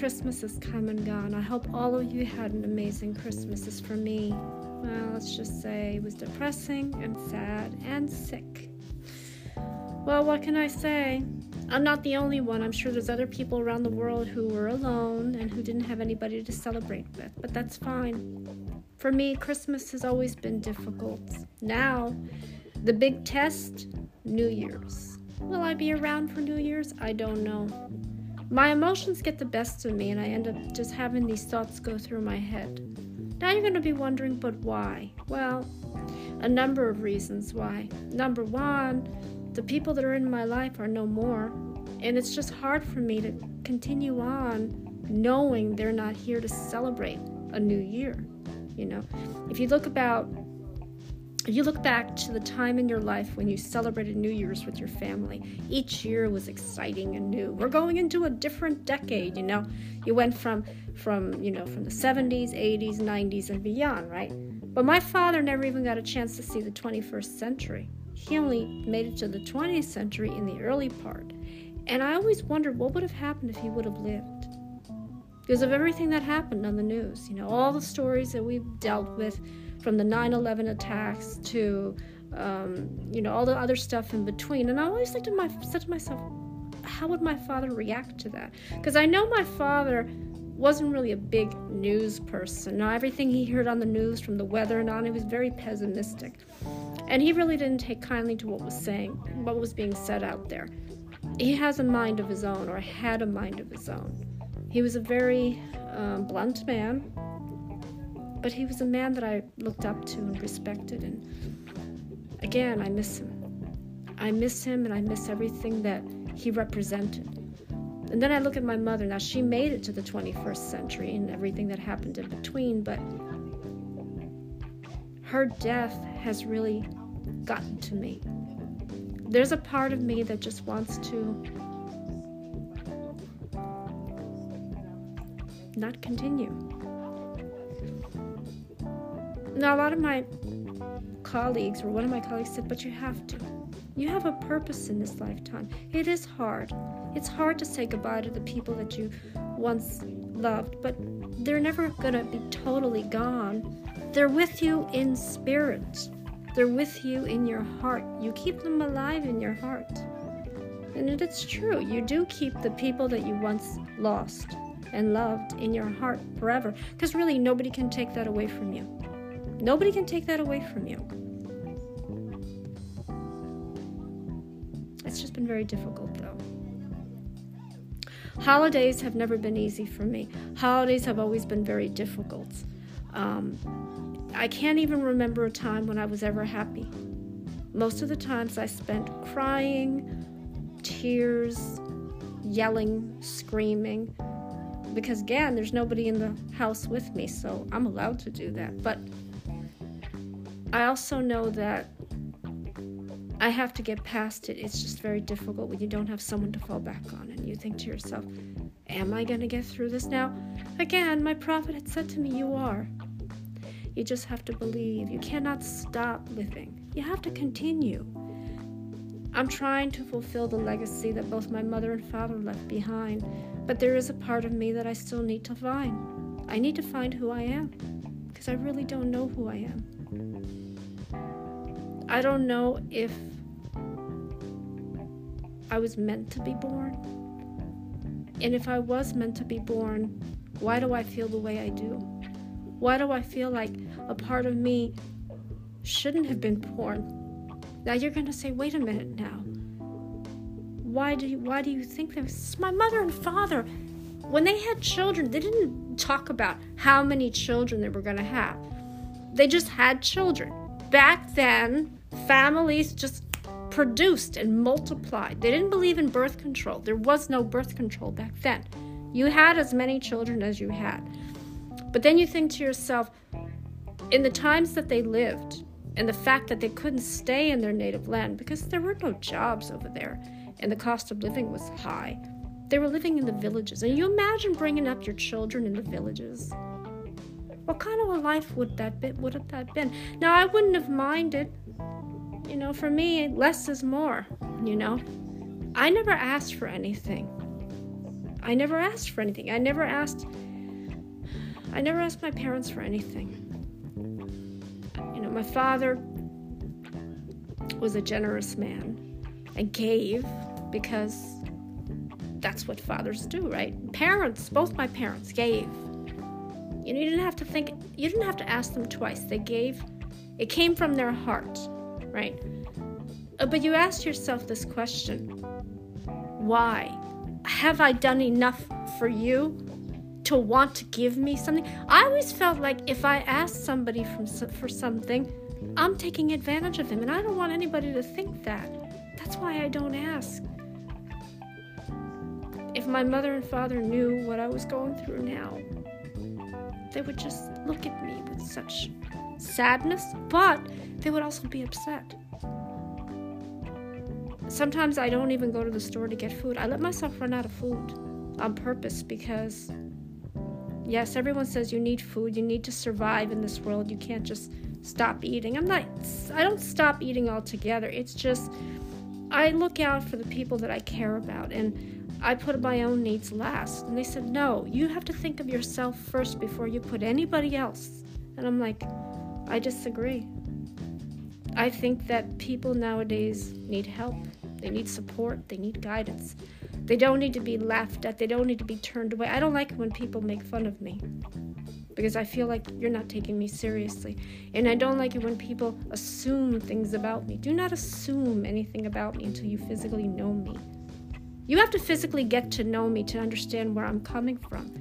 Christmas has come and gone. I hope all of you had an amazing Christmas. As for me, well, let's just say it was depressing and sad and sick. Well, what can I say? I'm not the only one. I'm sure there's other people around the world who were alone and who didn't have anybody to celebrate with, but that's fine. For me, Christmas has always been difficult. Now, the big test New Year's. Will I be around for New Year's? I don't know. My emotions get the best of me, and I end up just having these thoughts go through my head. Now you're going to be wondering, but why? Well, a number of reasons why. Number one, the people that are in my life are no more. And it's just hard for me to continue on knowing they're not here to celebrate a new year. You know, if you look about you look back to the time in your life when you celebrated New Year's with your family, each year was exciting and new. We're going into a different decade, you know. You went from from, you know, from the 70s, 80s, 90s and beyond, right? But my father never even got a chance to see the 21st century. He only made it to the 20th century in the early part. And I always wondered what would have happened if he would have lived. Because of everything that happened on the news, you know, all the stories that we've dealt with from the 9 11 attacks to, um, you know, all the other stuff in between. And I always to my, said to myself, how would my father react to that? Because I know my father wasn't really a big news person. Now, everything he heard on the news from the weather and on, he was very pessimistic. And he really didn't take kindly to what was saying, what was being said out there. He has a mind of his own, or had a mind of his own. He was a very um, blunt man, but he was a man that I looked up to and respected. And again, I miss him. I miss him, and I miss everything that he represented. And then I look at my mother. Now, she made it to the 21st century and everything that happened in between, but her death has really gotten to me. There's a part of me that just wants to not continue. Now, a lot of my colleagues, or one of my colleagues said, but you have to. You have a purpose in this lifetime. It is hard. It's hard to say goodbye to the people that you once loved, but they're never going to be totally gone. They're with you in spirit. They're with you in your heart. You keep them alive in your heart. And it's true, you do keep the people that you once lost and loved in your heart forever. Because really, nobody can take that away from you. Nobody can take that away from you. It's just been very difficult, though. Holidays have never been easy for me. Holidays have always been very difficult. Um, I can't even remember a time when I was ever happy. Most of the times I spent crying, tears, yelling, screaming, because again, there's nobody in the house with me, so I'm allowed to do that. But I also know that I have to get past it. It's just very difficult when you don't have someone to fall back on and you think to yourself, Am I going to get through this now? Again, my prophet had said to me, You are. You just have to believe. You cannot stop living, you have to continue. I'm trying to fulfill the legacy that both my mother and father left behind, but there is a part of me that I still need to find. I need to find who I am, because I really don't know who I am. I don't know if I was meant to be born. And if I was meant to be born, why do I feel the way I do? Why do I feel like a part of me shouldn't have been born? Now you're going to say, wait a minute now. Why do you, why do you think this? My mother and father, when they had children, they didn't talk about how many children they were going to have. They just had children. Back then, families just produced and multiplied. They didn't believe in birth control. There was no birth control back then. You had as many children as you had. But then you think to yourself, in the times that they lived, and the fact that they couldn't stay in their native land because there were no jobs over there and the cost of living was high. They were living in the villages. And you imagine bringing up your children in the villages? What kind of a life would that be, would have that been? Now I wouldn't have minded. You know, for me, less is more, you know. I never asked for anything. I never asked for anything. I never asked I never asked my parents for anything. You know, my father was a generous man and gave because that's what fathers do, right? Parents, both my parents gave. You, know, you didn't have to think, you didn't have to ask them twice. They gave, it came from their heart, right? Uh, but you asked yourself this question why? Have I done enough for you to want to give me something? I always felt like if I asked somebody from, for something, I'm taking advantage of them, and I don't want anybody to think that. That's why I don't ask. If my mother and father knew what I was going through now, they would just look at me with such sadness, but they would also be upset. Sometimes I don't even go to the store to get food. I let myself run out of food on purpose because, yes, everyone says you need food, you need to survive in this world. You can't just stop eating. I'm not, I don't stop eating altogether. It's just, I look out for the people that I care about and I put my own needs last. And they said, no, you have to think of yourself first before you put anybody else. And I'm like, I disagree. I think that people nowadays need help. They need support, they need guidance. They don't need to be laughed at, they don't need to be turned away. I don't like when people make fun of me because I feel like you're not taking me seriously. And I don't like it when people assume things about me. Do not assume anything about me until you physically know me. You have to physically get to know me to understand where I'm coming from.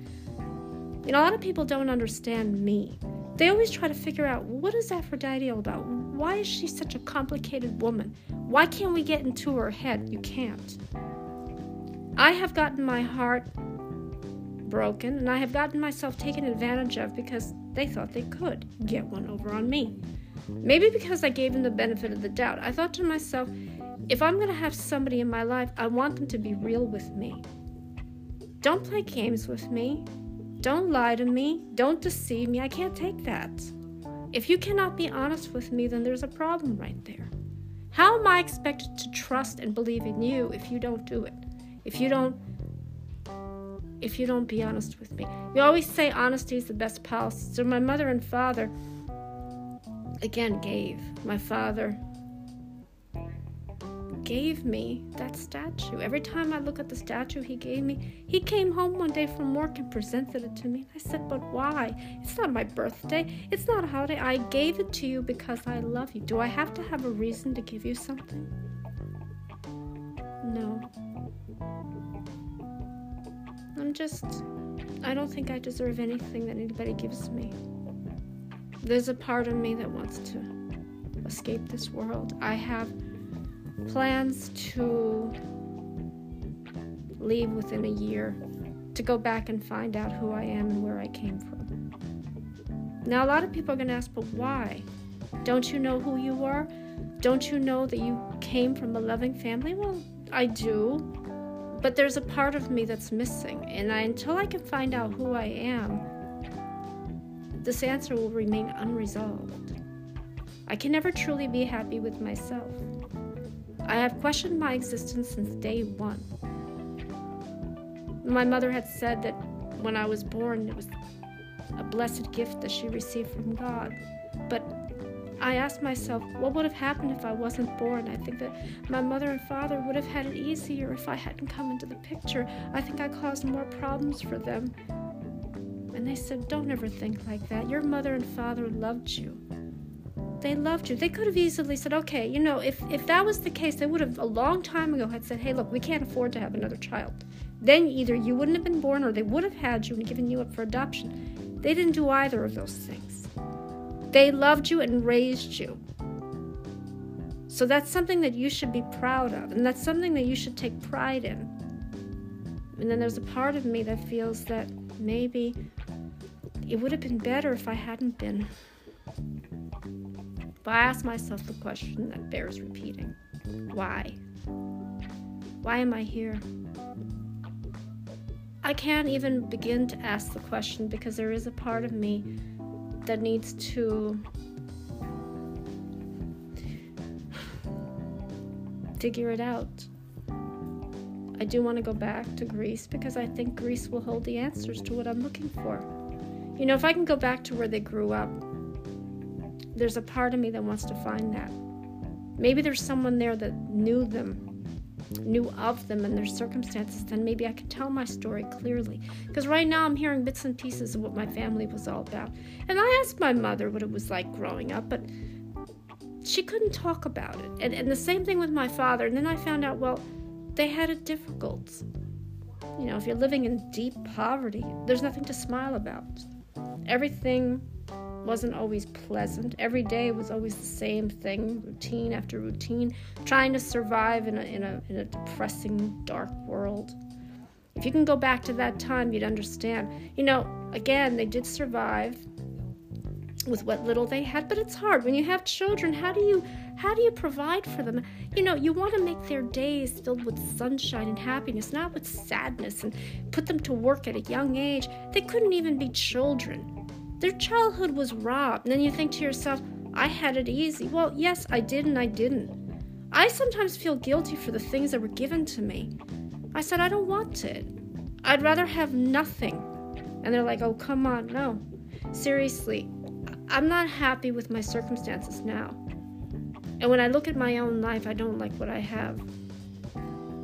You know, a lot of people don't understand me. They always try to figure out what is Aphrodite all about? Why is she such a complicated woman? Why can't we get into her head? You can't. I have gotten my heart broken and I have gotten myself taken advantage of because they thought they could get one over on me. Maybe because I gave them the benefit of the doubt. I thought to myself, if I'm going to have somebody in my life, I want them to be real with me. Don't play games with me. Don't lie to me. Don't deceive me. I can't take that. If you cannot be honest with me, then there's a problem right there. How am I expected to trust and believe in you if you don't do it? If you don't if you don't be honest with me. You always say honesty is the best policy. So my mother and father again gave. My father gave me that statue. Every time I look at the statue he gave me, he came home one day from work and presented it to me. I said, But why? It's not my birthday. It's not a holiday. I gave it to you because I love you. Do I have to have a reason to give you something? No. I'm just. I don't think I deserve anything that anybody gives me. There's a part of me that wants to escape this world. I have plans to leave within a year to go back and find out who I am and where I came from. Now, a lot of people are going to ask, but why? Don't you know who you are? Don't you know that you came from a loving family? Well, I do. But there's a part of me that's missing, and I, until I can find out who I am, this answer will remain unresolved. I can never truly be happy with myself. I have questioned my existence since day one. My mother had said that when I was born, it was a blessed gift that she received from God. But I asked myself, what would have happened if I wasn't born? I think that my mother and father would have had it easier if I hadn't come into the picture. I think I caused more problems for them. And they said, Don't ever think like that. Your mother and father loved you. They loved you. They could have easily said, okay, you know, if, if that was the case, they would have a long time ago had said, hey, look, we can't afford to have another child. Then either you wouldn't have been born or they would have had you and given you up for adoption. They didn't do either of those things. They loved you and raised you. So that's something that you should be proud of, and that's something that you should take pride in. And then there's a part of me that feels that maybe it would have been better if I hadn't been. I ask myself the question that bears repeating why? Why am I here? I can't even begin to ask the question because there is a part of me that needs to figure it out. I do want to go back to Greece because I think Greece will hold the answers to what I'm looking for. You know, if I can go back to where they grew up, there's a part of me that wants to find that. Maybe there's someone there that knew them knew of them and their circumstances, then maybe I could tell my story clearly. Because right now I'm hearing bits and pieces of what my family was all about. And I asked my mother what it was like growing up, but she couldn't talk about it. And, and the same thing with my father. And then I found out, well, they had it difficult. You know, if you're living in deep poverty, there's nothing to smile about. Everything wasn't always pleasant. Every day was always the same thing, routine after routine, trying to survive in a, in a, in a depressing, dark world. If you can go back to that time, you'd understand. You know, again, they did survive with what little they had, but it's hard when you have children. How do you how do you provide for them? You know, you want to make their days filled with sunshine and happiness, not with sadness, and put them to work at a young age. They couldn't even be children. Their childhood was robbed. And then you think to yourself, I had it easy. Well, yes, I did and I didn't. I sometimes feel guilty for the things that were given to me. I said, I don't want it. I'd rather have nothing. And they're like, oh, come on, no. Seriously, I'm not happy with my circumstances now. And when I look at my own life, I don't like what I have.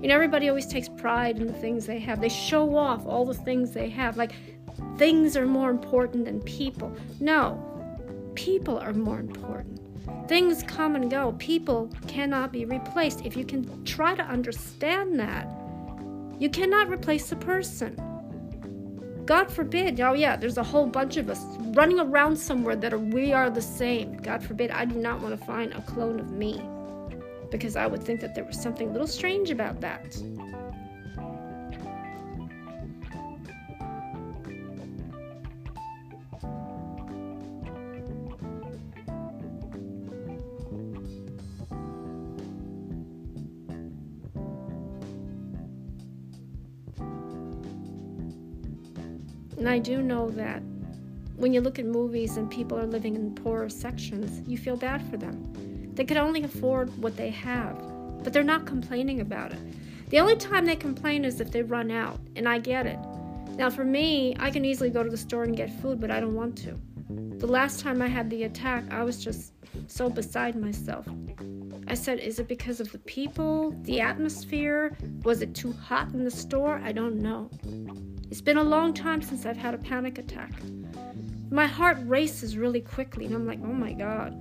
You know, everybody always takes pride in the things they have. They show off all the things they have. Like things are more important than people. No, people are more important. Things come and go. People cannot be replaced. If you can try to understand that, you cannot replace a person. God forbid, oh yeah, there's a whole bunch of us running around somewhere that are, we are the same. God forbid, I do not want to find a clone of me because I would think that there was something a little strange about that. And I do know that when you look at movies and people are living in poorer sections, you feel bad for them. They could only afford what they have, but they're not complaining about it. The only time they complain is if they run out, and I get it. Now, for me, I can easily go to the store and get food, but I don't want to. The last time I had the attack, I was just so beside myself. I said, Is it because of the people, the atmosphere? Was it too hot in the store? I don't know. It's been a long time since I've had a panic attack. My heart races really quickly, and I'm like, oh my god,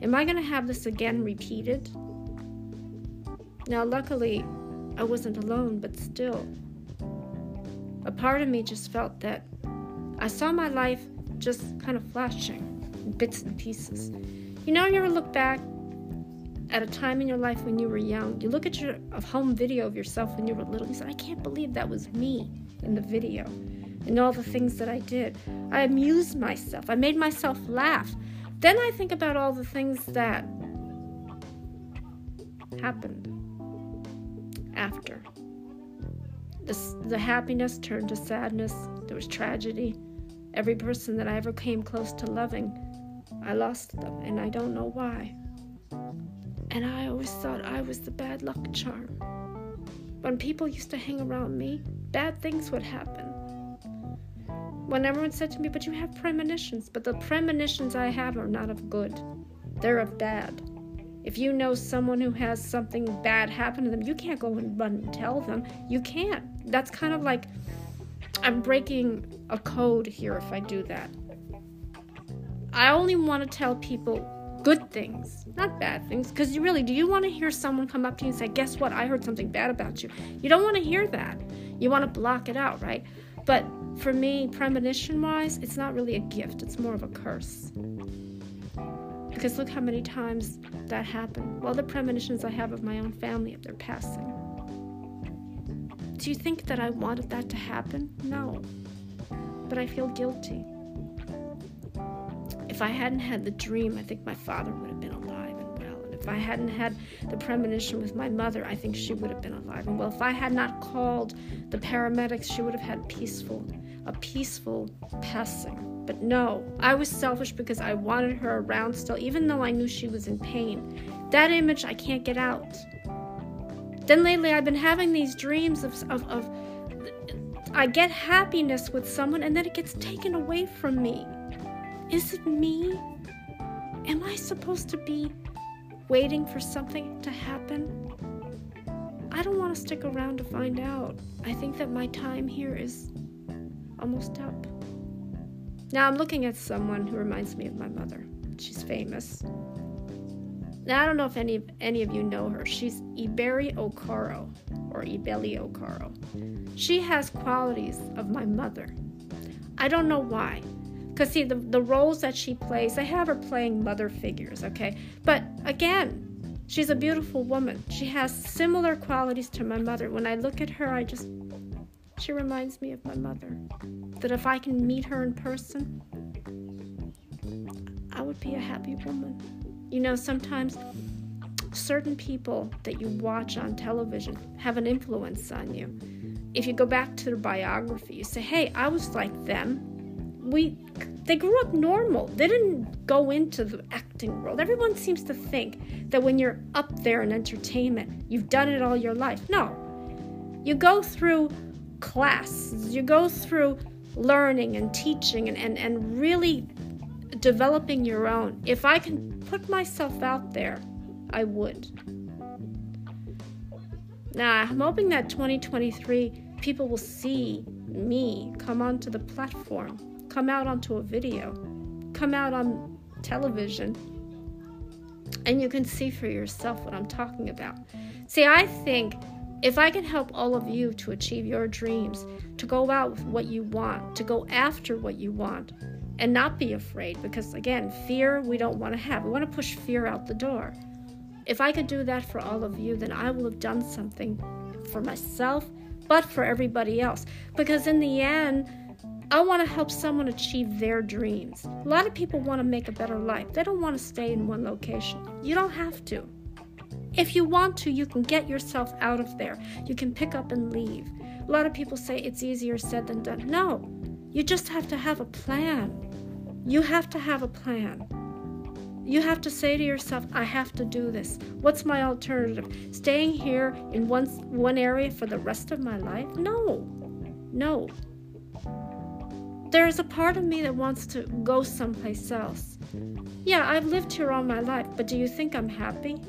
am I gonna have this again repeated? Now, luckily, I wasn't alone, but still, a part of me just felt that I saw my life just kind of flashing in bits and pieces. You know, you ever look back at a time in your life when you were young, you look at your home video of yourself when you were little, and you say, I can't believe that was me in the video and all the things that I did. I amused myself, I made myself laugh. Then I think about all the things that happened after. The, the happiness turned to sadness, there was tragedy. Every person that I ever came close to loving, I lost them, and I don't know why. And I always thought I was the bad luck charm. When people used to hang around me, bad things would happen. When everyone said to me, But you have premonitions, but the premonitions I have are not of good, they're of bad. If you know someone who has something bad happen to them, you can't go and run and tell them. You can't. That's kind of like I'm breaking a code here if I do that. I only want to tell people good things, not bad things. Because you really, do you want to hear someone come up to you and say, Guess what? I heard something bad about you? You don't want to hear that. You want to block it out, right? But for me, premonition wise, it's not really a gift, it's more of a curse. Because look how many times that happened. Well, the premonitions I have of my own family of their passing. Do you think that I wanted that to happen? No. But I feel guilty. If I hadn't had the dream, I think my father would have been alive and well. And if I hadn't had the premonition with my mother, I think she would have been alive and well. If I had not called the paramedics, she would have had peaceful, a peaceful passing. But no, I was selfish because I wanted her around still, even though I knew she was in pain. That image I can't get out. Then lately, I've been having these dreams of, of, of I get happiness with someone and then it gets taken away from me. Is it me? Am I supposed to be waiting for something to happen? I don't want to stick around to find out. I think that my time here is almost up. Now I'm looking at someone who reminds me of my mother. She's famous. Now I don't know if any any of you know her. She's Iberi Okoro or Ibeli Okoro. She has qualities of my mother. I don't know why. Because, see, the, the roles that she plays, I have her playing mother figures, okay? But again, she's a beautiful woman. She has similar qualities to my mother. When I look at her, I just, she reminds me of my mother. That if I can meet her in person, I would be a happy woman. You know, sometimes certain people that you watch on television have an influence on you. If you go back to their biography, you say, hey, I was like them we they grew up normal. They didn't go into the acting world. Everyone seems to think that when you're up there in entertainment, you've done it all your life. No. You go through classes, you go through learning and teaching and, and, and really developing your own. If I can put myself out there, I would. Now, I'm hoping that 2023 people will see me come onto the platform come out onto a video, come out on television, and you can see for yourself what I'm talking about. See, I think if I can help all of you to achieve your dreams, to go out with what you want, to go after what you want, and not be afraid, because again, fear we don't want to have. We want to push fear out the door. If I could do that for all of you, then I will have done something for myself, but for everybody else. Because in the end, I want to help someone achieve their dreams. A lot of people want to make a better life. They don't want to stay in one location. You don't have to. If you want to, you can get yourself out of there. You can pick up and leave. A lot of people say it's easier said than done. No, you just have to have a plan. You have to have a plan. You have to say to yourself, I have to do this. What's my alternative? Staying here in one, one area for the rest of my life? No. No. There's a part of me that wants to go someplace else. Yeah, I've lived here all my life, but do you think I'm happy?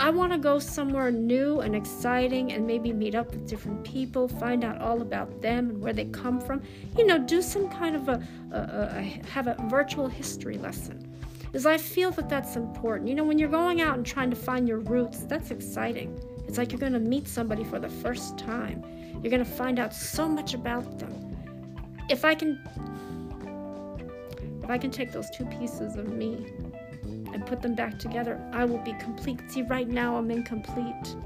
I want to go somewhere new and exciting and maybe meet up with different people, find out all about them and where they come from. You know, do some kind of a, a, a have a virtual history lesson. Because I feel that that's important. You know, when you're going out and trying to find your roots, that's exciting. It's like you're going to meet somebody for the first time. You're going to find out so much about them if I can if I can take those two pieces of me and put them back together, I will be complete. See, right now I'm incomplete.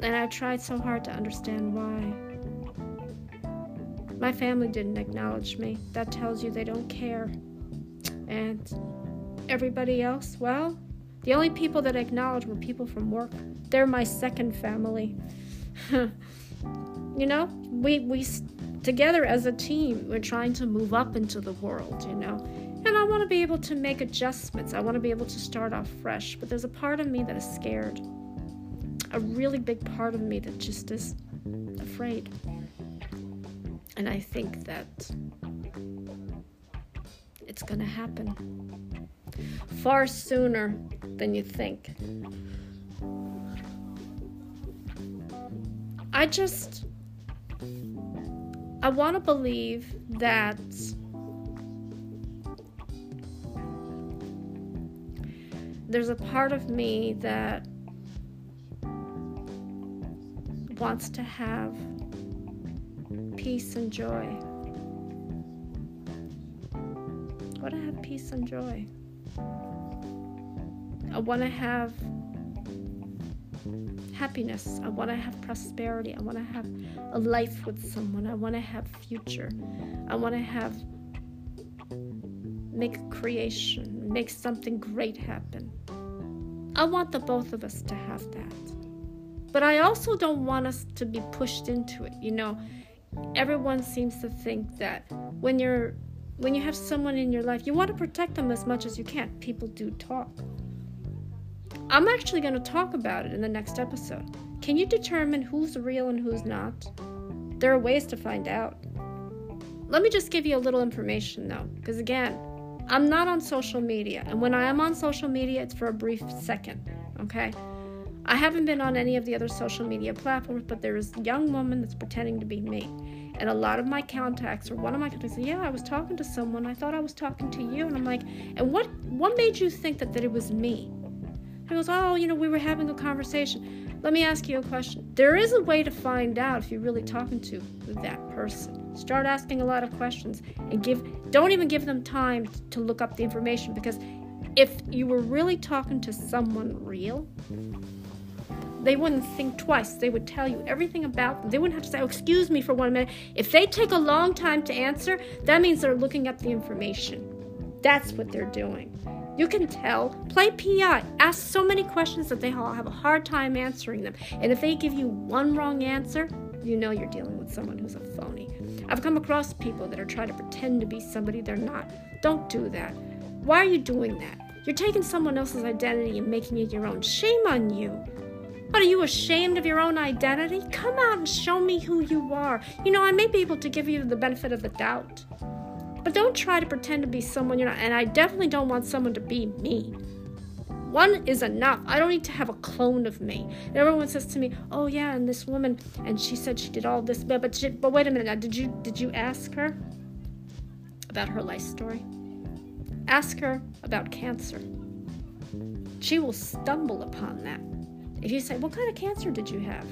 And I tried so hard to understand why. My family didn't acknowledge me. That tells you they don't care. And everybody else, well, the only people that acknowledged were people from work. They're my second family. you know, we we together as a team, we're trying to move up into the world, you know. And I want to be able to make adjustments. I want to be able to start off fresh. But there's a part of me that is scared. A really big part of me that just is afraid. And I think that it's going to happen far sooner than you think. I just I want to believe that there's a part of me that wants to have peace and joy. I want to have peace and joy. I want to have happiness. I want to have prosperity. I want to have a life with someone. I want to have future. I want to have make creation, make something great happen. I want the both of us to have that. But I also don't want us to be pushed into it. You know, everyone seems to think that when you're when you have someone in your life, you want to protect them as much as you can. People do talk. I'm actually going to talk about it in the next episode. Can you determine who's real and who's not? There are ways to find out. Let me just give you a little information though, because again, I'm not on social media, and when I am on social media, it's for a brief second, okay? I haven't been on any of the other social media platforms, but there is a young woman that's pretending to be me. And a lot of my contacts, or one of my contacts, say, Yeah, I was talking to someone. I thought I was talking to you. And I'm like, And what, what made you think that, that it was me? He goes, Oh, you know, we were having a conversation. Let me ask you a question. There is a way to find out if you're really talking to that person. Start asking a lot of questions and give don't even give them time to look up the information because if you were really talking to someone real, they wouldn't think twice. They would tell you everything about them. They wouldn't have to say, oh, excuse me for one minute. If they take a long time to answer, that means they're looking up the information. That's what they're doing. You can tell. Play PI. Ask so many questions that they all have a hard time answering them. And if they give you one wrong answer, you know you're dealing with someone who's a phony. I've come across people that are trying to pretend to be somebody they're not. Don't do that. Why are you doing that? You're taking someone else's identity and making it your own. Shame on you. What, are you ashamed of your own identity? Come out and show me who you are. You know, I may be able to give you the benefit of the doubt. But don't try to pretend to be someone you're not. And I definitely don't want someone to be me. One is enough. I don't need to have a clone of me. And everyone says to me, "Oh yeah, and this woman, and she said she did all this, but but, she, but wait a minute. Now, did you did you ask her about her life story? Ask her about cancer. She will stumble upon that. If you say, "What kind of cancer did you have?"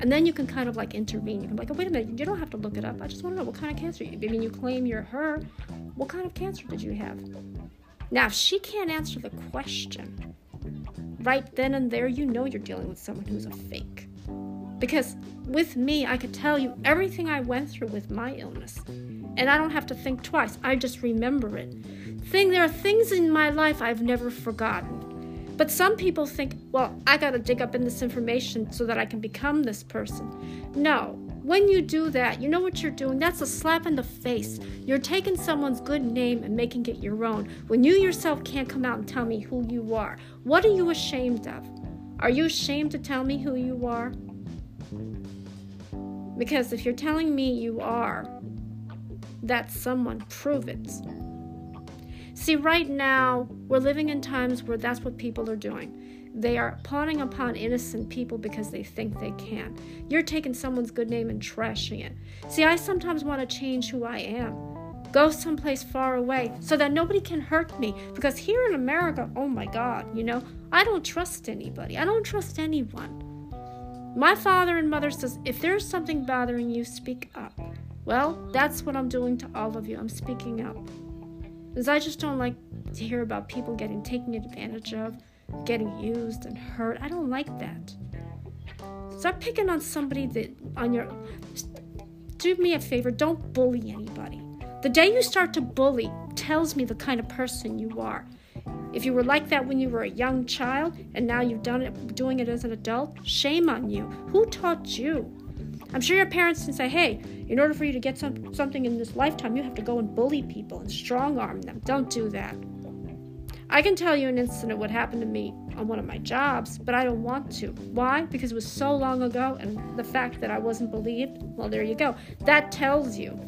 And then you can kind of like intervene. You can be like, oh, wait a minute, you don't have to look it up. I just want to know what kind of cancer you I mean, you claim you're her. What kind of cancer did you have? Now, if she can't answer the question, right then and there, you know you're dealing with someone who's a fake. Because with me, I could tell you everything I went through with my illness. And I don't have to think twice, I just remember it. Thing, there are things in my life I've never forgotten. But some people think, well, I got to dig up in this information so that I can become this person. No. When you do that, you know what you're doing? That's a slap in the face. You're taking someone's good name and making it your own when you yourself can't come out and tell me who you are. What are you ashamed of? Are you ashamed to tell me who you are? Because if you're telling me you are, that's someone, prove it. See, right now, we're living in times where that's what people are doing. They are pawning upon innocent people because they think they can. You're taking someone's good name and trashing it. See, I sometimes want to change who I am. Go someplace far away so that nobody can hurt me. Because here in America, oh my God, you know, I don't trust anybody. I don't trust anyone. My father and mother says, if there's something bothering you, speak up. Well, that's what I'm doing to all of you. I'm speaking up. Because I just don't like to hear about people getting taken advantage of, getting used and hurt. I don't like that. Stop picking on somebody that on your. Do me a favor, don't bully anybody. The day you start to bully tells me the kind of person you are. If you were like that when you were a young child and now you've done it doing it as an adult, shame on you. Who taught you? I'm sure your parents can say, hey, in order for you to get some, something in this lifetime, you have to go and bully people and strong arm them. Don't do that. I can tell you an incident of what happened to me on one of my jobs, but I don't want to. Why? Because it was so long ago, and the fact that I wasn't believed, well, there you go. That tells you.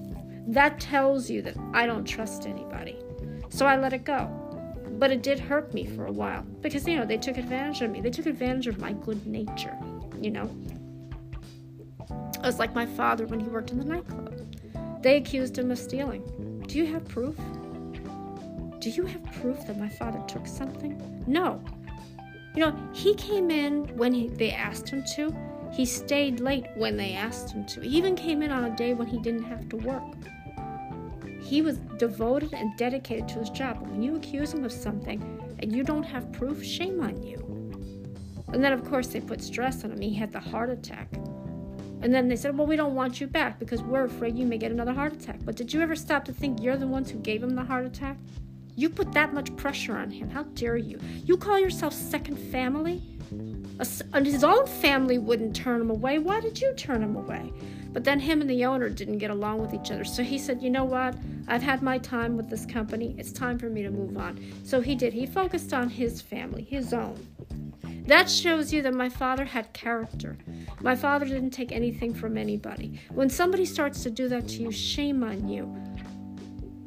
That tells you that I don't trust anybody. So I let it go. But it did hurt me for a while because, you know, they took advantage of me. They took advantage of my good nature, you know. It was like my father when he worked in the nightclub. They accused him of stealing. Do you have proof? Do you have proof that my father took something? No. You know, he came in when he, they asked him to. He stayed late when they asked him to. He even came in on a day when he didn't have to work. He was devoted and dedicated to his job. When you accuse him of something and you don't have proof, shame on you. And then, of course, they put stress on him. He had the heart attack. And then they said, Well, we don't want you back because we're afraid you may get another heart attack. But did you ever stop to think you're the ones who gave him the heart attack? You put that much pressure on him. How dare you? You call yourself second family? A, his own family wouldn't turn him away. Why did you turn him away? But then him and the owner didn't get along with each other. So he said, You know what? I've had my time with this company. It's time for me to move on. So he did. He focused on his family, his own. That shows you that my father had character. My father didn't take anything from anybody. When somebody starts to do that to you, shame on you.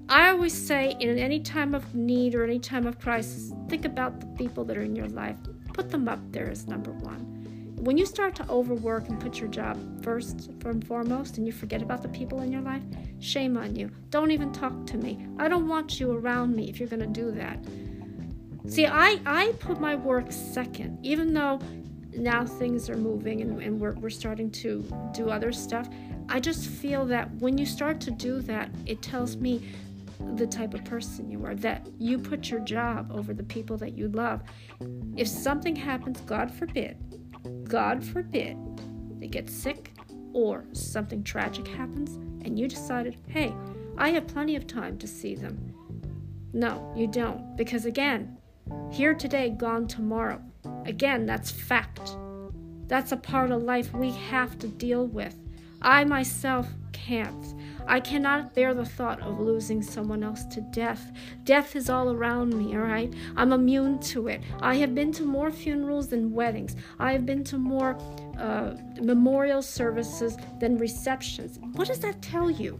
I always say, in any time of need or any time of crisis, think about the people that are in your life. Put them up there as number one. When you start to overwork and put your job first and foremost and you forget about the people in your life, shame on you. Don't even talk to me. I don't want you around me if you're going to do that. See, I, I put my work second, even though now things are moving and, and we're, we're starting to do other stuff. I just feel that when you start to do that, it tells me the type of person you are, that you put your job over the people that you love. If something happens, God forbid, God forbid, they get sick or something tragic happens, and you decided, hey, I have plenty of time to see them. No, you don't. Because again, here today, gone tomorrow. Again, that's fact. That's a part of life we have to deal with. I myself can't. I cannot bear the thought of losing someone else to death. Death is all around me, all right? I'm immune to it. I have been to more funerals than weddings. I have been to more uh, memorial services than receptions. What does that tell you?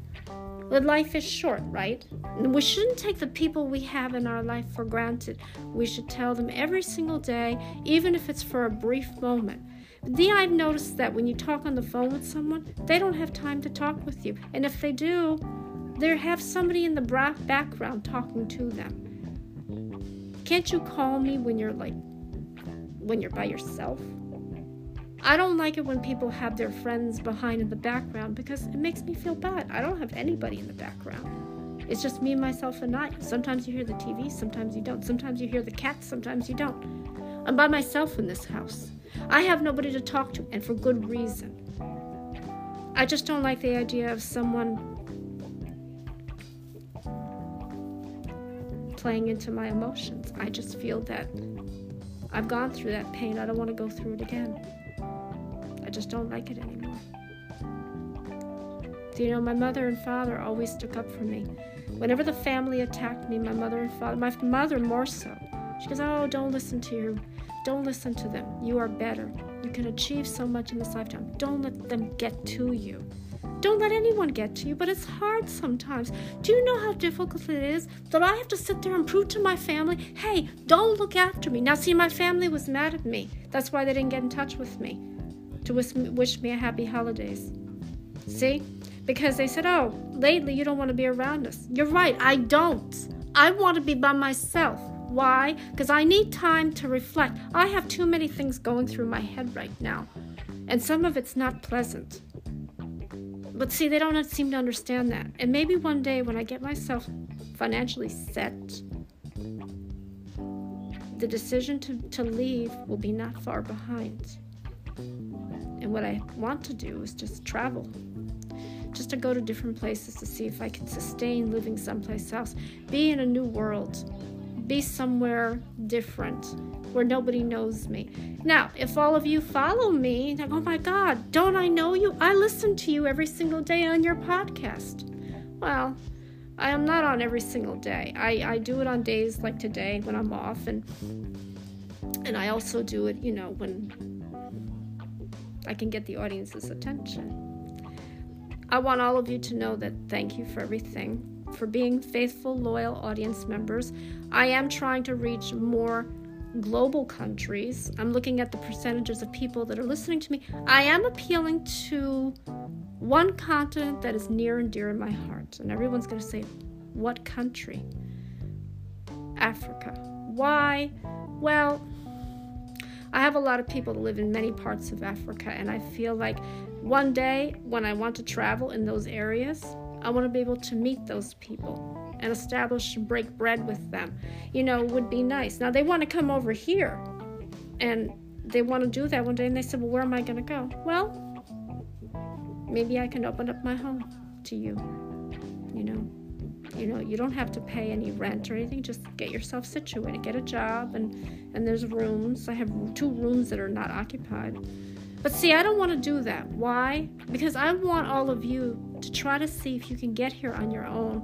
That life is short, right? We shouldn't take the people we have in our life for granted. We should tell them every single day, even if it's for a brief moment. The I've noticed that when you talk on the phone with someone, they don't have time to talk with you. And if they do, they have somebody in the background talking to them. Can't you call me when you're like, when you're by yourself? I don't like it when people have their friends behind in the background because it makes me feel bad. I don't have anybody in the background. It's just me, myself, and I. Sometimes you hear the TV, sometimes you don't. Sometimes you hear the cats, sometimes you don't. I'm by myself in this house. I have nobody to talk to, and for good reason. I just don't like the idea of someone playing into my emotions. I just feel that I've gone through that pain. I don't want to go through it again just don't like it anymore. Do you know, my mother and father always stuck up for me. Whenever the family attacked me, my mother and father, my mother more so, she goes, Oh, don't listen to your, don't listen to them. You are better. You can achieve so much in this lifetime. Don't let them get to you. Don't let anyone get to you, but it's hard sometimes. Do you know how difficult it is that I have to sit there and prove to my family, hey, don't look after me? Now, see, my family was mad at me. That's why they didn't get in touch with me to wish wish me a happy holidays. See? Because they said, oh, lately you don't want to be around us. You're right, I don't. I want to be by myself. Why? Because I need time to reflect. I have too many things going through my head right now, and some of it's not pleasant. But see, they don't seem to understand that. And maybe one day when I get myself financially set, the decision to, to leave will be not far behind. And what I want to do is just travel. Just to go to different places to see if I can sustain living someplace else. Be in a new world. Be somewhere different where nobody knows me. Now, if all of you follow me, like, oh my God, don't I know you? I listen to you every single day on your podcast. Well, I am not on every single day. I, I do it on days like today when I'm off and and I also do it, you know, when I can get the audience's attention. I want all of you to know that thank you for everything, for being faithful, loyal audience members. I am trying to reach more global countries. I'm looking at the percentages of people that are listening to me. I am appealing to one continent that is near and dear in my heart. And everyone's going to say, What country? Africa. Why? Well, I have a lot of people that live in many parts of Africa, and I feel like one day when I want to travel in those areas, I want to be able to meet those people and establish and break bread with them. You know, would be nice. Now they want to come over here and they want to do that one day, and they said, Well, where am I going to go? Well, maybe I can open up my home to you, you know. You know, you don't have to pay any rent or anything. Just get yourself situated, get a job, and and there's rooms. I have two rooms that are not occupied. But see, I don't want to do that. Why? Because I want all of you to try to see if you can get here on your own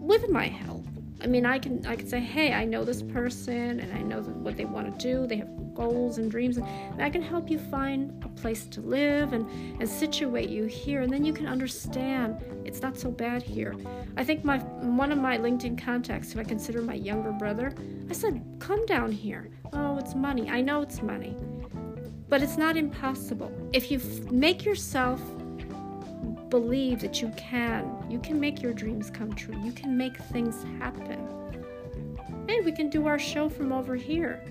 with my help. I mean, I can I can say, hey, I know this person, and I know what they want to do. They have goals and dreams, and that can help you find a place to live and and situate you here, and then you can understand it's not so bad here. I think my one of my LinkedIn contacts, who I consider my younger brother, I said, come down here. Oh, it's money. I know it's money, but it's not impossible if you f- make yourself believe that you can. You can make your dreams come true. You can make things happen. Hey, we can do our show from over here.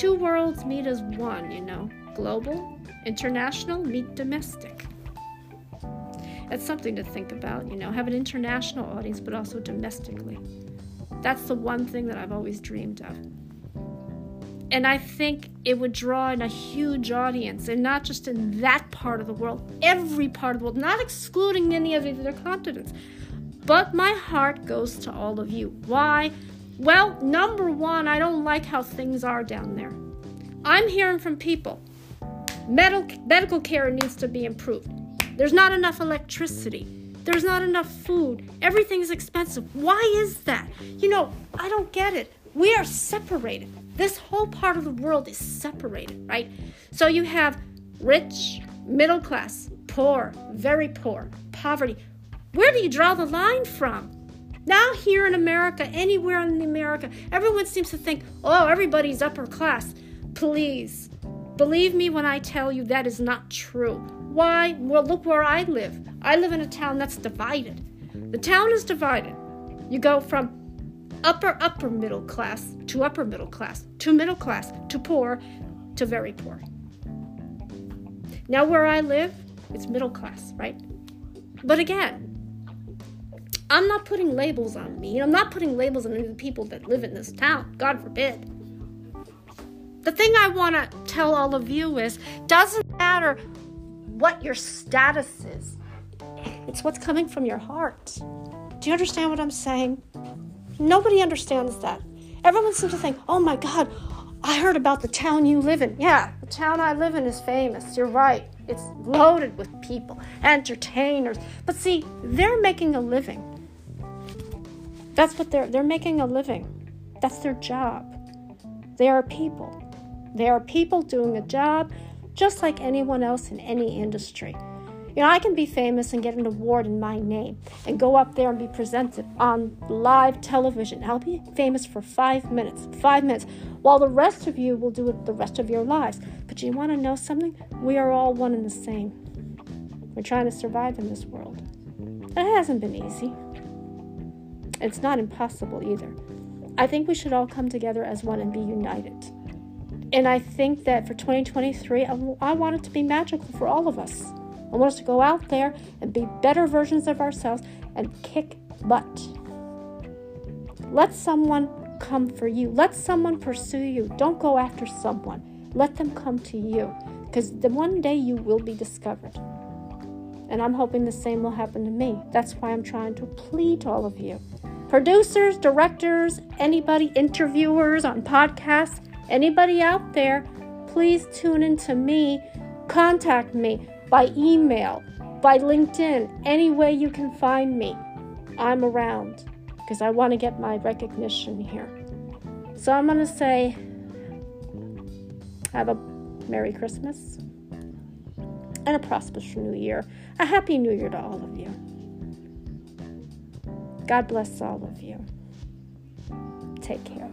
Two worlds meet as one, you know. Global, international, meet domestic. That's something to think about, you know. Have an international audience, but also domestically. That's the one thing that I've always dreamed of. And I think it would draw in a huge audience, and not just in that part of the world, every part of the world, not excluding any of the other continents. But my heart goes to all of you. Why? Well, number one, I don't like how things are down there. I'm hearing from people medical, medical care needs to be improved. There's not enough electricity. There's not enough food. Everything's expensive. Why is that? You know, I don't get it. We are separated. This whole part of the world is separated, right? So you have rich, middle class, poor, very poor, poverty. Where do you draw the line from? Now, here in America, anywhere in America, everyone seems to think, oh, everybody's upper class. Please, believe me when I tell you that is not true. Why? Well, look where I live. I live in a town that's divided. The town is divided. You go from upper upper middle class to upper middle class to middle class to poor to very poor. Now where I live, it's middle class, right? But again, I'm not putting labels on me. I'm not putting labels on the people that live in this town. God forbid. The thing I want to tell all of you is doesn't matter what your status is. It's what's coming from your heart. Do you understand what I'm saying? Nobody understands that. Everyone seems to think, oh my God, I heard about the town you live in. Yeah, the town I live in is famous. You're right. It's loaded with people, entertainers. But see, they're making a living. That's what they're they're making a living. That's their job. They are people. They are people doing a job just like anyone else in any industry. You know, I can be famous and get an award in my name and go up there and be presented on live television. I'll be famous for five minutes, five minutes, while the rest of you will do it the rest of your lives. But you want to know something? We are all one and the same. We're trying to survive in this world. It hasn't been easy. It's not impossible either. I think we should all come together as one and be united. And I think that for 2023, I want it to be magical for all of us. I want us to go out there and be better versions of ourselves and kick butt. Let someone come for you. Let someone pursue you. Don't go after someone. Let them come to you because the one day you will be discovered. And I'm hoping the same will happen to me. That's why I'm trying to plead to all of you. Producers, directors, anybody, interviewers on podcasts, anybody out there, please tune in to me. Contact me by email, by LinkedIn, any way you can find me. I'm around because I want to get my recognition here. So I'm going to say, have a Merry Christmas and a prosperous New Year. A Happy New Year to all of you. God bless all of you. Take care.